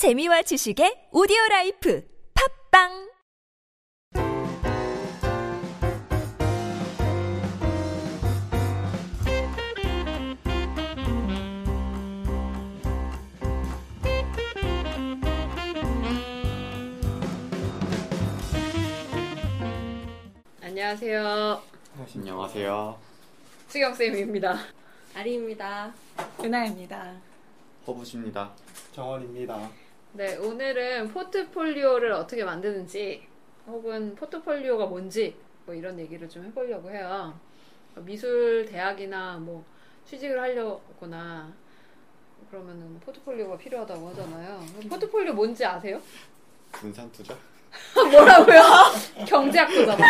재미와 지식의 오디오 라이프 팝빵 안녕하세요. 안녕하세요. 수경쌤입니다. 아리입니다. 은하입니다. 허부십니다. 정원입니다. 네, 오늘은 포트폴리오를 어떻게 만드는지, 혹은 포트폴리오가 뭔지, 뭐 이런 얘기를 좀 해보려고 해요. 미술 대학이나 뭐 취직을 하려거나, 그러면은 포트폴리오가 필요하다고 하잖아요. 포트폴리오 뭔지 아세요? 분산 투자? 뭐라고요? 경제학도잖아.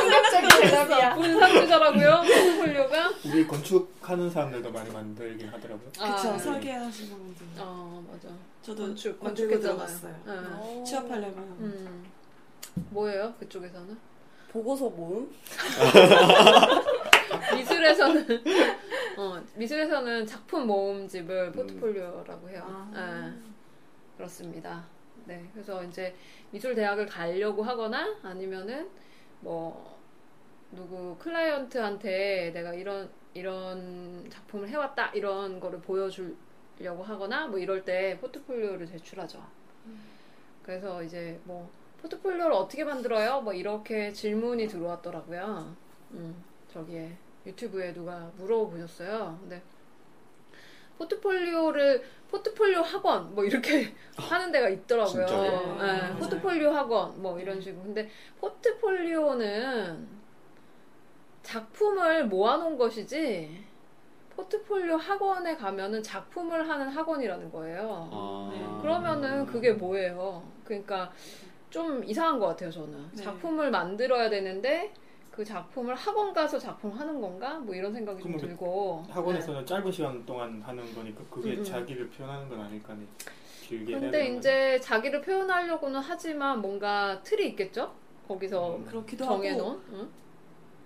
충격적인 대답이야. 분산투자라고요? 포트폴리오가? 우리 건축하는 사람들도 많이 만들긴 하더라고요. 그쵸, 아, 설계하시는 분들. 어, 맞아. 저도 건축, 만들고 건축했잖아요. 들어갔어요. 응. 취업하려면. 음. 뭐예요? 그쪽에서는? 보고서 모음? 미술에서는 어, 미술에서는 작품 모음집을 포트폴리오라고 해요. 아. 예. 그렇습니다. 네. 그래서 이제 미술 대학을 가려고 하거나 아니면은 뭐 누구 클라이언트한테 내가 이런 이런 작품을 해왔다 이런 거를 보여주려고 하거나 뭐 이럴 때 포트폴리오를 제출하죠. 그래서 이제 뭐 포트폴리오를 어떻게 만들어요? 뭐 이렇게 질문이 들어왔더라고요. 음, 저기에 유튜브에 누가 물어보셨어요. 근데 포트폴리오를 포트폴리오 학원 뭐 이렇게 하는 데가 있더라고요. 네, 맞아요. 포트폴리오 학원 뭐 이런 식으로. 근데 포트폴리오는 작품을 모아놓은 것이지 포트폴리오 학원에 가면은 작품을 하는 학원이라는 거예요. 아, 네, 그러면은 그게 뭐예요? 그러니까 좀 이상한 것 같아요, 저는. 네. 작품을 만들어야 되는데 그 작품을 학원 가서 작품을 하는 건가? 뭐 이런 생각이 좀 그러면 들고. 학원에서는 짧은 시간 동안 하는 거니까 그게 음, 음. 자기를 표현하는 건 아닐까네. 길게 근데 이제 자기를 표현하려고는 하지만 뭔가 틀이 있겠죠? 거기서 음. 그렇기도 정해놓은. 하고 응?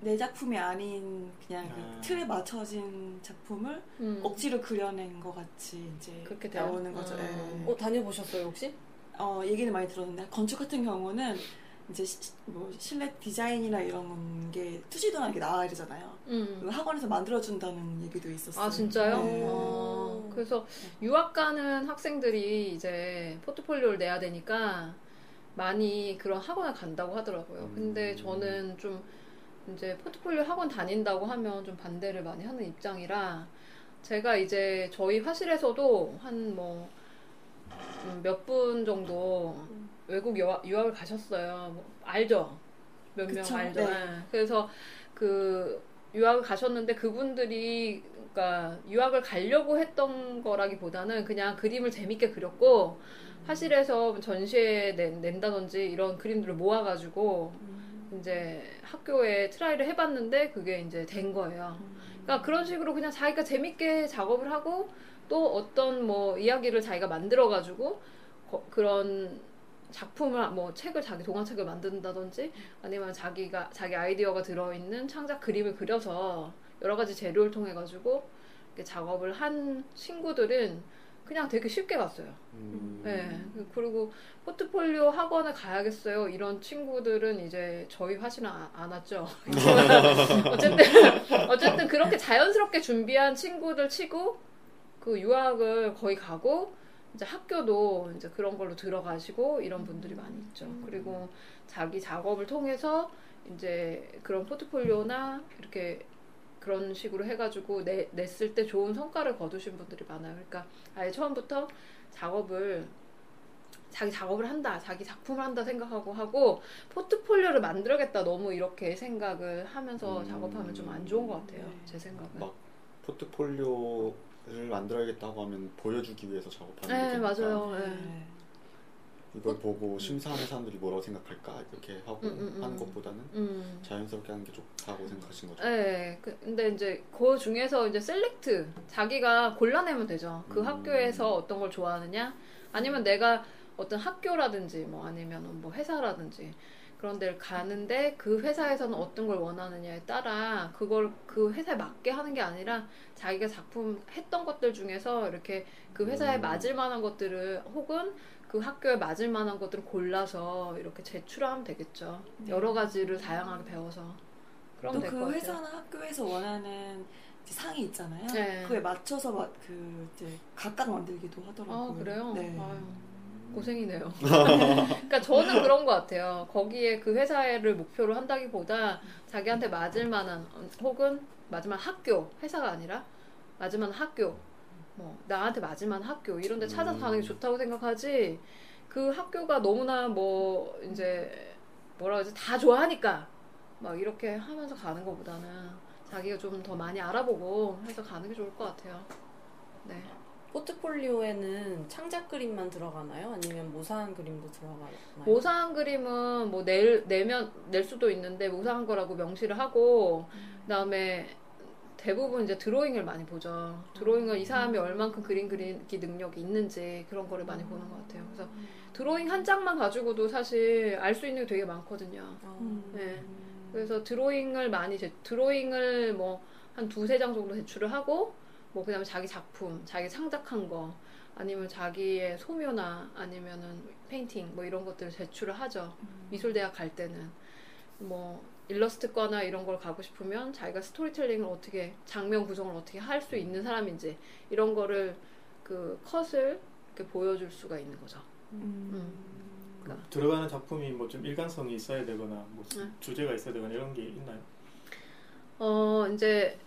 내 작품이 아닌 그냥 그 아. 틀에 맞춰진 작품을 음. 억지로 그려낸 것 같이 이제 그렇게? 나오는 거죠. 음. 예. 어, 다녀보셨어요, 혹시? 어, 얘기는 많이 들었는데 건축 같은 경우는 이제 시- 뭐 실내 디자인이나 이런 게 투지도 않게 나와야 되잖아요. 음. 학원에서 만들어준다는 얘기도 있었어요. 아 진짜요? 네. 어, 그래서 유학 가는 학생들이 이제 포트폴리오를 내야 되니까 많이 그런 학원을 간다고 하더라고요. 음. 근데 저는 좀 이제 포트폴리오 학원 다닌다고 하면 좀 반대를 많이 하는 입장이라 제가 이제 저희 화실에서도 한 뭐 몇 분 정도 외국 유학, 유학을 가셨어요. 뭐 알죠? 몇 명 알죠? 네. 예. 그래서 그 유학을 가셨는데 그분들이 그러니까 유학을 가려고 했던 거라기보다는 그냥 그림을 재밌게 그렸고 화실에서 전시회 낸, 낸다든지 이런 그림들을 모아가지고 음. 이제 학교에 트라이를 해봤는데 그게 이제 된 거예요. 그러니까 그런 식으로 그냥 자기가 재밌게 작업을 하고 또 어떤 뭐 이야기를 자기가 만들어가지고 거- 그런 작품을 뭐 책을 자기 동화책을 만든다든지 아니면 자기가 자기 아이디어가 들어있는 창작 그림을 그려서 여러 가지 재료를 통해 가지고 작업을 한 친구들은 그냥 되게 쉽게 갔어요. 음, 네. 그리고 포트폴리오 학원을 가야겠어요. 이런 친구들은 이제 저희 화실은 아- 안 왔죠. 어쨌든, 어쨌든 그렇게 자연스럽게 준비한 친구들 치고 그 유학을 거의 가고 이제 학교도 이제 그런 걸로 들어가시고 이런 분들이 많이 있죠. 그리고 자기 작업을 통해서 이제 그런 포트폴리오나 이렇게 그런 식으로 해가지고 내, 냈을 때 좋은 성과를 거두신 분들이 많아요. 그러니까 아예 처음부터 작업을 자기 작업을 한다, 자기 작품을 한다 생각하고 하고 포트폴리오를 만들어야겠다 너무 이렇게 생각을 하면서 음. 작업하면 좀 안 좋은 것 같아요. 네. 제 생각은. 막 포트폴리오 를 만들어야겠다고 하면 보여주기 위해서 작업하는 네, 거니까 맞아요. 네. 네. 이걸 보고 심사하는 사람들이 뭐라고 생각할까 이렇게 하고 음, 음, 음. 하는 것보다는 음. 자연스럽게 하는 게 좋다고 생각하신 거죠. 네, 그- 근데 이제 그 중에서 이제 셀렉트 자기가 골라내면 되죠. 그 음. 학교에서 어떤 걸 좋아하느냐, 아니면 내가 어떤 학교라든지 뭐 아니면 뭐 회사라든지 그런 데를 가는데 그 회사에서는 어떤 걸 원하느냐에 따라 그걸 그 회사에 맞게 하는 게 아니라 자기가 작품 했던 것들 중에서 이렇게 그 회사에 음. 맞을 만한 것들을 혹은 그 학교에 맞을 만한 것들을 골라서 이렇게 제출하면 되겠죠. 네. 여러 가지를 다양하게 배워서 그러면 또될것그 같아요. 회사나 학교에서 원하는 이제 상이 있잖아요. 네. 그에 맞춰서 막 그 이제 각각 만들기도 하더라고요. 아 그래요? 네. 아유, 고생이네요. 그러니까 저는 그런 것 같아요. 거기에 그 회사를 목표로 한다기보다 자기한테 맞을 만한 혹은 맞을 만한 학교 회사가 아니라 맞을 만한 학교 뭐 나한테 맞을 만한 학교 이런 데 찾아서 음. 가는 게 좋다고 생각하지 그 학교가 너무나 뭐 이제 뭐라 그러지 다 좋아하니까 막 이렇게 하면서 가는 것보다는 자기가 좀 더 많이 알아보고 해서 가는 게 좋을 것 같아요. 네. 포트폴리오에는 창작 그림만 들어가나요? 아니면 모사한 그림도 들어가나요? 모사한 그림은 뭐 낼, 내면, 낼 수도 있는데 모사한 거라고 명시를 하고, 그 다음에 대부분 이제 드로잉을 많이 보죠. 드로잉을 이 사람이 얼만큼 그림 그리기 능력이 있는지 그런 거를 많이 보는 것 같아요. 그래서 드로잉 한 장만 가지고도 사실 알 수 있는 게 되게 많거든요. 어. 음. 네. 그래서 드로잉을 많이, 제, 드로잉을 뭐 한 두세 장 정도 제출을 하고, 뭐 그다음에 자기 작품, 자기 창작한 거, 아니면 자기의 소묘나 아니면은 페인팅 뭐 이런 것들을 제출을 하죠. 미술대학 갈 때는 뭐 일러스트과나 이런 걸 가고 싶으면 자기가 스토리텔링을 어떻게 장면 구성을 어떻게 할 수 있는 사람인지 이런 거를 그 컷을 이렇게 보여줄 수가 있는 거죠. 음. 그러니까 들어가는 작품이 뭐 좀 일관성이 있어야 되거나 뭐 네. 주제가 있어야 되거나 이런 게 있나요? 어, 이제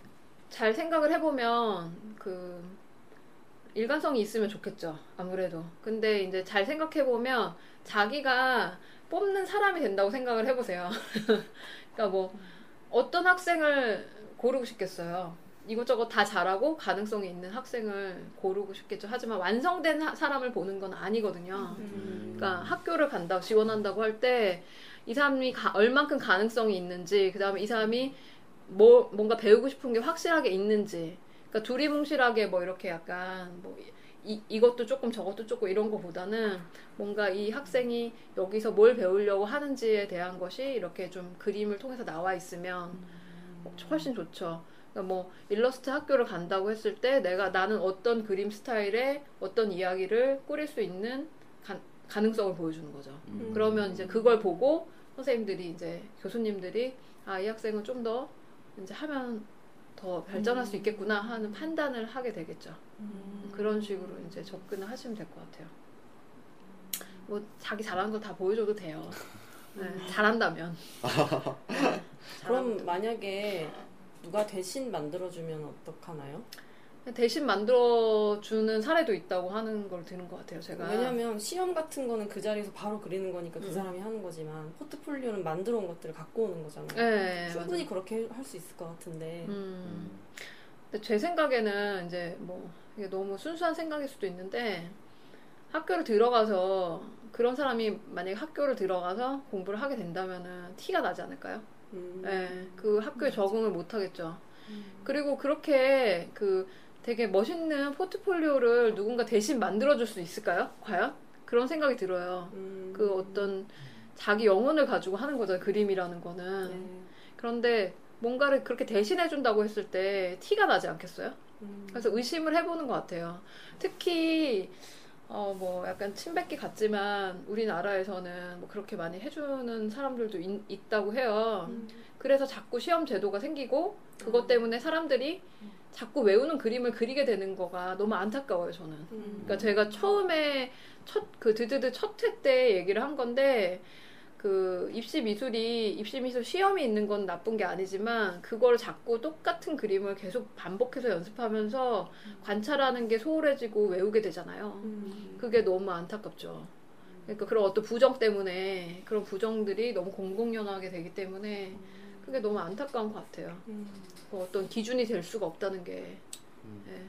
잘 생각을 해보면 그 일관성이 있으면 좋겠죠. 아무래도. 근데 이제 잘 생각해보면 자기가 뽑는 사람이 된다고 생각을 해보세요. 그러니까 뭐 어떤 학생을 고르고 싶겠어요. 이것저것 다 잘하고 가능성이 있는 학생을 고르고 싶겠죠. 하지만 완성된 하- 사람을 보는 건 아니거든요. 음. 그러니까 학교를 간다고 지원한다고 할 때 이 사람이 가- 얼만큼 가능성이 있는지 그 다음에 이 사람이 뭐 뭔가 배우고 싶은 게 확실하게 있는지 그러니까 두리뭉실하게 뭐 이렇게 약간 뭐 이, 이것도 조금 저것도 조금 이런 거보다는 뭔가 이 학생이 여기서 뭘 배우려고 하는지에 대한 것이 이렇게 좀 그림을 통해서 나와 있으면 훨씬 좋죠. 그러니까 뭐 일러스트 학교를 간다고 했을 때 내가 나는 어떤 그림 스타일의 어떤 이야기를 꾸릴 수 있는 가, 가능성을 보여주는 거죠. 음. 그러면 이제 그걸 보고 선생님들이 이제 교수님들이 아 이 학생은 좀더 이제 하면 더 발전할 수 있겠구나 하는 판단을 하게 되겠죠. 음. 그런 식으로 이제 접근을 하시면 될 것 같아요. 뭐 자기 잘하는 거다 보여줘도 돼요. 네, 잘한다면. 네, 그럼. 만약에 누가 대신 만들어주면 어떡하나요? 대신 만들어주는 사례도 있다고 하는 걸 들은 것 같아요. 제가. 왜냐면 시험 같은 거는 그 자리에서 바로 그리는 거니까 그 음. 사람이 하는 거지만 포트폴리오는 만들어 온 것들을 갖고 오는 거잖아요. 네, 충분히 맞아요. 그렇게 할 수 있을 것 같은데. 음. 근데 제 생각에는 이제 뭐 이게 너무 순수한 생각일 수도 있는데 학교를 들어가서 그런 사람이 만약에 학교를 들어가서 공부를 하게 된다면은 티가 나지 않을까요? 음. 네, 그 학교에 적응을 못 하겠죠. 음. 그리고 그렇게 그 되게 멋있는 포트폴리오를 누군가 대신 만들어줄 수 있을까요? 과연? 그런 생각이 들어요. 음. 그 어떤 자기 영혼을 가지고 하는 거잖아요. 그림이라는 거는. 네. 그런데 뭔가를 그렇게 대신해준다고 했을 때 티가 나지 않겠어요? 음. 그래서 의심을 해보는 것 같아요. 특히 어 뭐 약간 친백기 같지만 우리나라에서는 뭐 그렇게 많이 해주는 사람들도 있, 다고 해요. 음. 그래서 자꾸 시험 제도가 생기고 그것 때문에 사람들이 자꾸 외우는 그림을 그리게 되는 거가 너무 안타까워요 저는. 음. 그러니까 제가 처음에 첫 그 드드드 첫 회 때 얘기를 한 건데 그 입시 미술이 입시 미술 시험이 있는 건 나쁜 게 아니지만 그걸 자꾸 똑같은 그림을 계속 반복해서 연습하면서 관찰하는 게 소홀해지고 외우게 되잖아요. 음. 그게 너무 안타깝죠. 그러니까 그런 어떤 부정 때문에 그런 부정들이 너무 공공연하게 되기 때문에 그게 너무 안타까운 것 같아요. 음. 그 어떤 기준이 될 수가 없다는 게. 음. 예.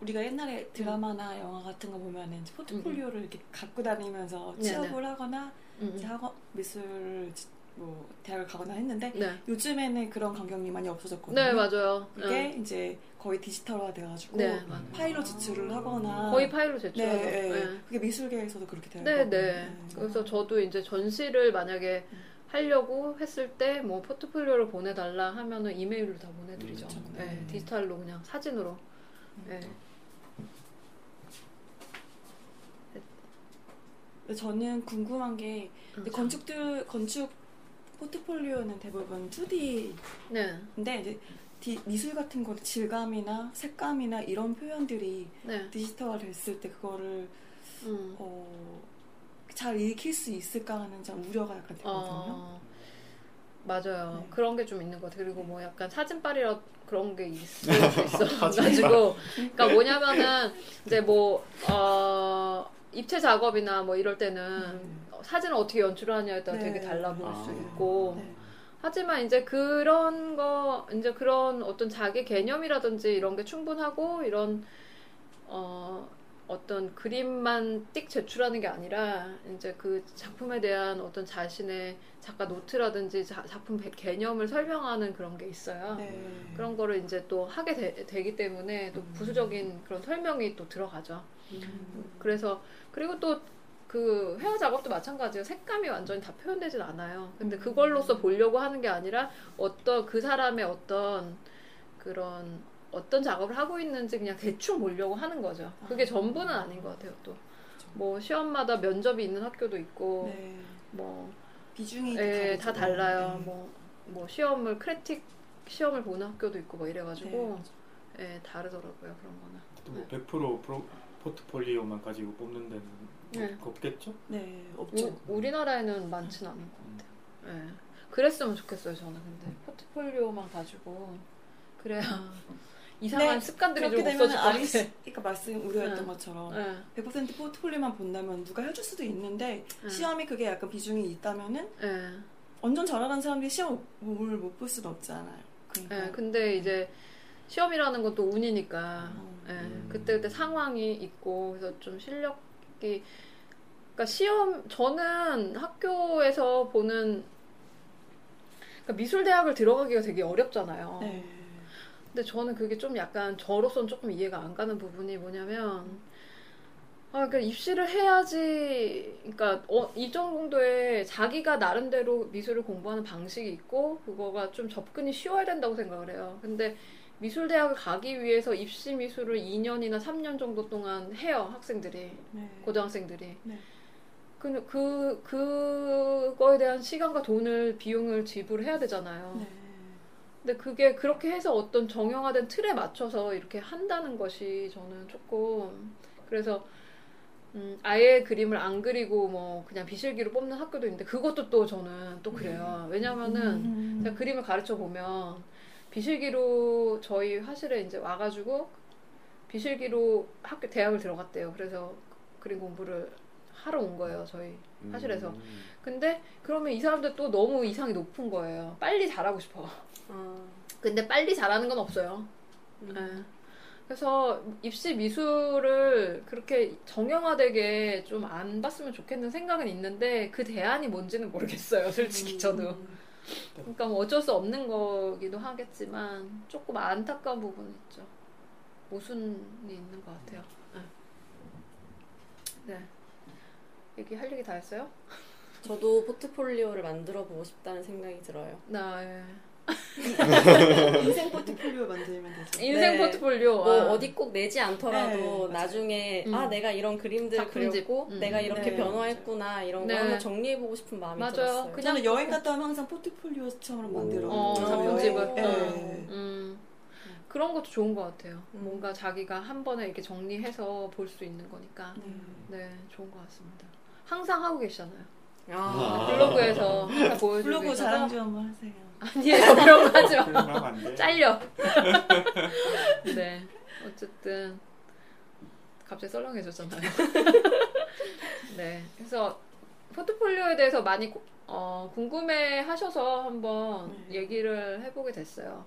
우리가 옛날에 드라마나 영화 같은 거 보면은 포트폴리오를 이렇게 갖고 다니면서 네네. 취업을 하거나 음, 이제 음. 학원 미술 뭐 대학을 가거나 했는데 네. 요즘에는 그런 환경이 많이 없어졌거든요. 네, 맞아요. 그게 네. 이제 거의 디지털화 돼가지고 네. 파일로 제출을 하거나 거의 파일로 네, 제출하죠. 네. 네. 그게 미술계에서도 그렇게 되는 네, 거고. 네. 그래서 저도 이제 전시를 만약에 하려고 했을 때 뭐 포트폴리오를 보내달라 하면은 이메일로 다 보내드리죠. 음, 네, 네. 디지털로 그냥 사진으로. 네. 저는 궁금한 게 음, 건축들 건축 포트폴리오는 대부분 2D 네, 근데 이제 디- 미술 같은 거는 질감이나 색감이나 이런 표현들이 네. 디지털화 됐을 때 그거를 음. 어, 잘 읽힐 수 있을까 하는 좀 우려가 약간 되거든요. 어, 맞아요. 네. 그런 게 좀 있는 것 같아요. 그리고 뭐 약간 사진빨이라 그런 게 있을 수 있어. 가지고 그러니까 뭐냐면은 이제 뭐 어, 입체 작업이나 뭐 이럴 때는 음. 사진을 어떻게 연출하냐에 따라 네. 되게 달라 보일 수 아. 있고 네. 하지만 이제 그런 거 이제 그런 어떤 자기 개념이라든지 이런 게 충분하고 이런 어 어떤 그림만 띡 제출하는 게 아니라 이제 그 작품에 대한 어떤 자신의 작가 노트라든지 자- 작품 배- 개념을 설명하는 그런 게 있어요. 네. 그런 거를 이제 또 하게 되, 기 때문에 또 부수적인 그런 설명이 또 들어가죠. 음. 그래서 그리고 또그 회화 작업도 마찬가지예요. 색감이 완전히 다 표현되진 않아요. 근데 그걸로써 보려고 하는 게 아니라 어떤 그 사람의 어떤 그런 어떤 작업을 하고 있는지 그냥 대충 보려고 하는 거죠. 그게 아. 전부는 아닌 것 같아요. 또 뭐 시험마다 면접이 있는 학교도 있고 네. 뭐 비중이 예, 다. 달라요. 네. 뭐, 뭐 시험을 크리틱 시험을 보는 학교도 있고 뭐 이래가지고 예, 다르더라고요 그런 거는. 뭐100% 프로, 포트폴리오만 가지고 뽑는 데는 뭐 네. 없겠죠? 네, 없죠. 우, 우리나라에는 많진 않은 것 같아요. 예. 그랬으면 좋겠어요 저는 근데 포트폴리오만 가지고 그래야 이상한 네, 습관들이 좀 그렇게 없어질 되면 것 아리스, 같아. 그러니까 말씀 우려했던 네. 것처럼 예, 100% 포트폴리오만 본다면 누가 해줄 수도 있는데 네. 시험이 그게 약간 비중이 있다면은 예. 완전 잘하는 사람들이 시험 못볼 수는 없잖아요. 그러니까 예, 근데 이제 시험이라는 건또 운이니까 음. 예, 음. 그때 그때 상황이 있고 그래서 좀 실력이 그러니까 시험 저는 학교에서 보는 그러니까 미술 대학을 들어가기가 되게 어렵잖아요. 네. 근데 저는 그게 좀 약간 저로서는 조금 이해가 안 가는 부분이 뭐냐면 아, 그러니까 입시를 해야지, 그러니까 어, 일정 정도의 자기가 나름대로 미술을 공부하는 방식이 있고 그거가 좀 접근이 쉬워야 된다고 생각을 해요. 근데 미술 대학을 가기 위해서 입시 미술을 2년이나 3년 정도 동안 해요 학생들이 네. 고등학생들이. 네. 그, 그, 그거에 대한 시간과 돈을, 비용을 지불해야 되잖아요. 네. 근데 그게 그렇게 해서 어떤 정형화된 틀에 맞춰서 이렇게 한다는 것이 저는 조금 그래서 음, 아예 그림을 안 그리고 뭐 그냥 비실기로 뽑는 학교도 있는데 그것도 또 저는 또 그래요. 왜냐면은 음. 제가 그림을 가르쳐 보면 비실기로 저희 화실에 이제 와가지고 비실기로 학교 대학을 들어갔대요. 그래서 그림 공부를 하러 온 거예요. 저희 화실에서. 음. 근데 그러면 이 사람들 또 너무 이상이 높은 거예요. 빨리 잘하고 싶어. 아, 근데 빨리 잘하는 건 없어요. 음. 예. 그래서 입시 미술을 그렇게 정형화되게 좀 안 봤으면 좋겠는 생각은 있는데 그 대안이 뭔지는 모르겠어요. 솔직히 저도. 그러니까 뭐 어쩔 수 없는 거기도 하겠지만 조금 안타까운 부분은 있죠. 모순이 있는 것 같아요. 예. 네. 얘기 할 얘기 다 했어요? 저도 포트폴리오를 만들어 보고 싶다는 생각이 들어요. 나 예. 인생 포트폴리오 만들면 되죠. 인생 네. 포트폴리오. 뭐 아. 어디 꼭 내지 않더라도 네. 나중에 음. 아 내가 이런 그림들. 그렸고 음. 내가 이렇게 네, 변화했구나 이런 거 네. 한번 정리해 보고 싶은 마음이 맞아요. 들었어요. 그냥 저는 여행 갔다 오면 항상 포트폴리오처럼 만들어. 어, 요 작품집을. 네. 어. 음. 그런 것도 좋은 것 같아요. 음. 뭔가 자기가 한 번에 이렇게 정리해서 볼 수 있는 거니까. 네. 네, 좋은 것 같습니다. 항상 하고 계시잖아요. 아, 블로그에서 항상 보여주고 블로그. 자랑 좀 한번 하세요. 아니에요, 그런 거 하지 마. 잘려. 네, 어쨌든 갑자기 썰렁해졌잖아요. 네, 그래서 포트폴리오에 대해서 많이 고- 어, 궁금해 하셔서 한번 네. 얘기를 해보게 됐어요.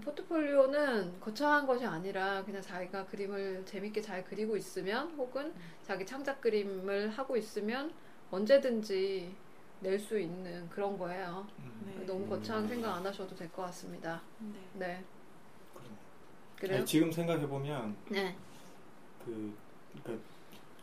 포트폴리오는 거창한 것이 아니라 그냥 자기가 그림을 재밌게 잘 그리고 있으면 혹은 자기 창작 그림을 하고 있으면 언제든지 낼 수 있는 그런 거예요. 음, 네. 너무 거창한 생각 안 하셔도 될 것 같습니다. 네. 네. 그래요? 아니, 지금 생각해 보면 네. 그 그러니까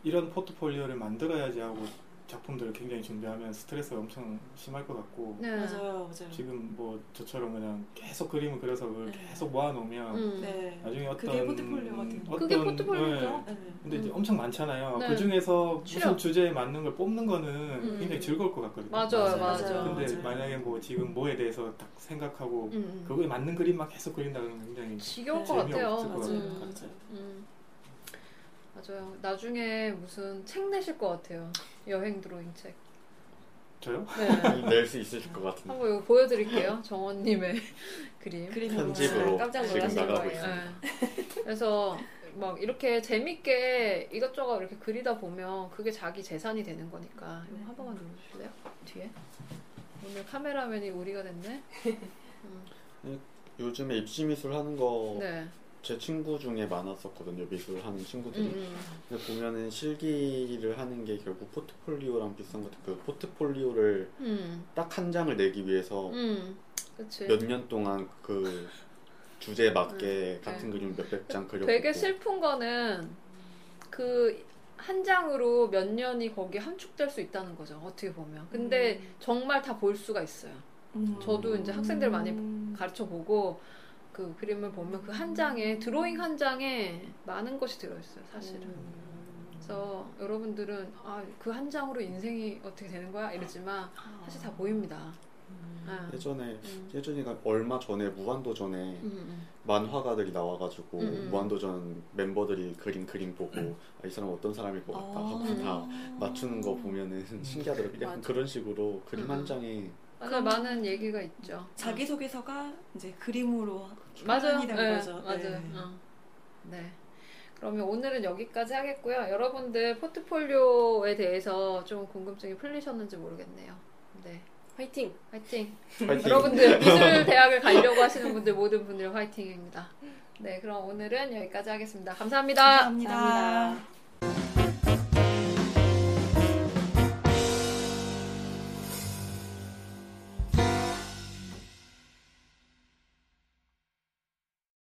이런 포트폴리오를 만들어야지 하고 작품들을 굉장히 준비하면 스트레스가 엄청 심할 것 같고 네. 맞아요, 맞아요. 지금 뭐 저처럼 그냥 계속 그림을 그려서 그걸 네. 계속 모아놓으면 음. 네. 나중에 어떤 그게 포트폴리오 같은 거. 그게 어떤- 포트폴리오죠. 네. 네. 근데 이제 음. 엄청 많잖아요. 네. 그 중에서. 무슨 주제에 맞는 걸 뽑는 거는 음. 굉장히 즐거울 것 같거든요. 맞아요, 맞아요. 맞아요. 근데 맞아요. 만약에 뭐 지금 뭐에 대해서 딱 생각하고 음. 그거에 맞는 그림만 계속 그린다 그러면 굉장히 지겨울 네. 것 같아요. 것 맞아요, 음. 맞아요. 음. 맞아요. 나중에 무슨 책 내실 것 같아요. 여행 드로잉 책. 저요? 네. 낼 수 있을 것 같은데. 한번 이거 보여드릴게요. 정원님의 그림. 그림 편집으로 깜짝 지금 놀라실 나가고 거예요. 네. 그래서 막 이렇게 재밌게 이것저것 이렇게 그리다 보면 그게 자기 재산이 되는 거니까 이거 한 번만 눌러주실래요? 뒤에 오늘 카메라맨이 우리가 됐네. 요즘에 입시 미술 하는 거 제 네. 친구 중에 많았었거든요. 미술 하는 친구들이. 음, 음. 근데 보면은 실기를 하는 게 결국 포트폴리오랑 비슷한 것 같아요. 그 포트폴리오를 음. 딱 한 장을 내기 위해서 음. 그치. 몇년 동안 그 주제에 맞게 음, 같은 네. 그림 몇백 장 그렸고 되게 슬픈 거는 그 한 장으로 몇 년이 거기 함축될 수 있다는 거죠. 어떻게 보면. 근데 정말 다 볼 수가 있어요. 음. 저도 이제 학생들 많이 음. 가르쳐 보고 그 그림을 보면 그 한 장에 드로잉 한 장에 많은 것이 들어 있어요, 사실은. 음. 그래서 여러분들은 아, 그 한 장으로 인생이 어떻게 되는 거야? 이러지만 사실 다 보입니다. 아. 예전에 음. 예전이가 얼마 전에 무한도전에 음, 음. 만화가들이 나와가지고 음, 음. 무한도전 멤버들이 그린 그림 보고 아, 이 사람 어떤 사람일 것 같다 하고 음. 다 맞추는 거 보면은 신기하더라고요. 그런 식으로 그림 음, 한 음. 장에 맞아, 그럼- 많은 얘기가 있죠. 자기 소개서가 이제 그림으로 맞아요. 표현이 된 네, 거죠. 맞아요. 네. 어. 네. 그러면 오늘은 여기까지 하겠고요. 여러분들 포트폴리오에 대해서 좀 궁금증이 풀리셨는지 모르겠네요. 네. 화이팅! 화이팅! 파이팅! 여러분들 미술 대학을 가려고 하시는 분들 모든 분들 화이팅입니다. 네, 그럼 오늘은 여기까지 하겠습니다 감사합니다. 감사합니다. 감사합니다.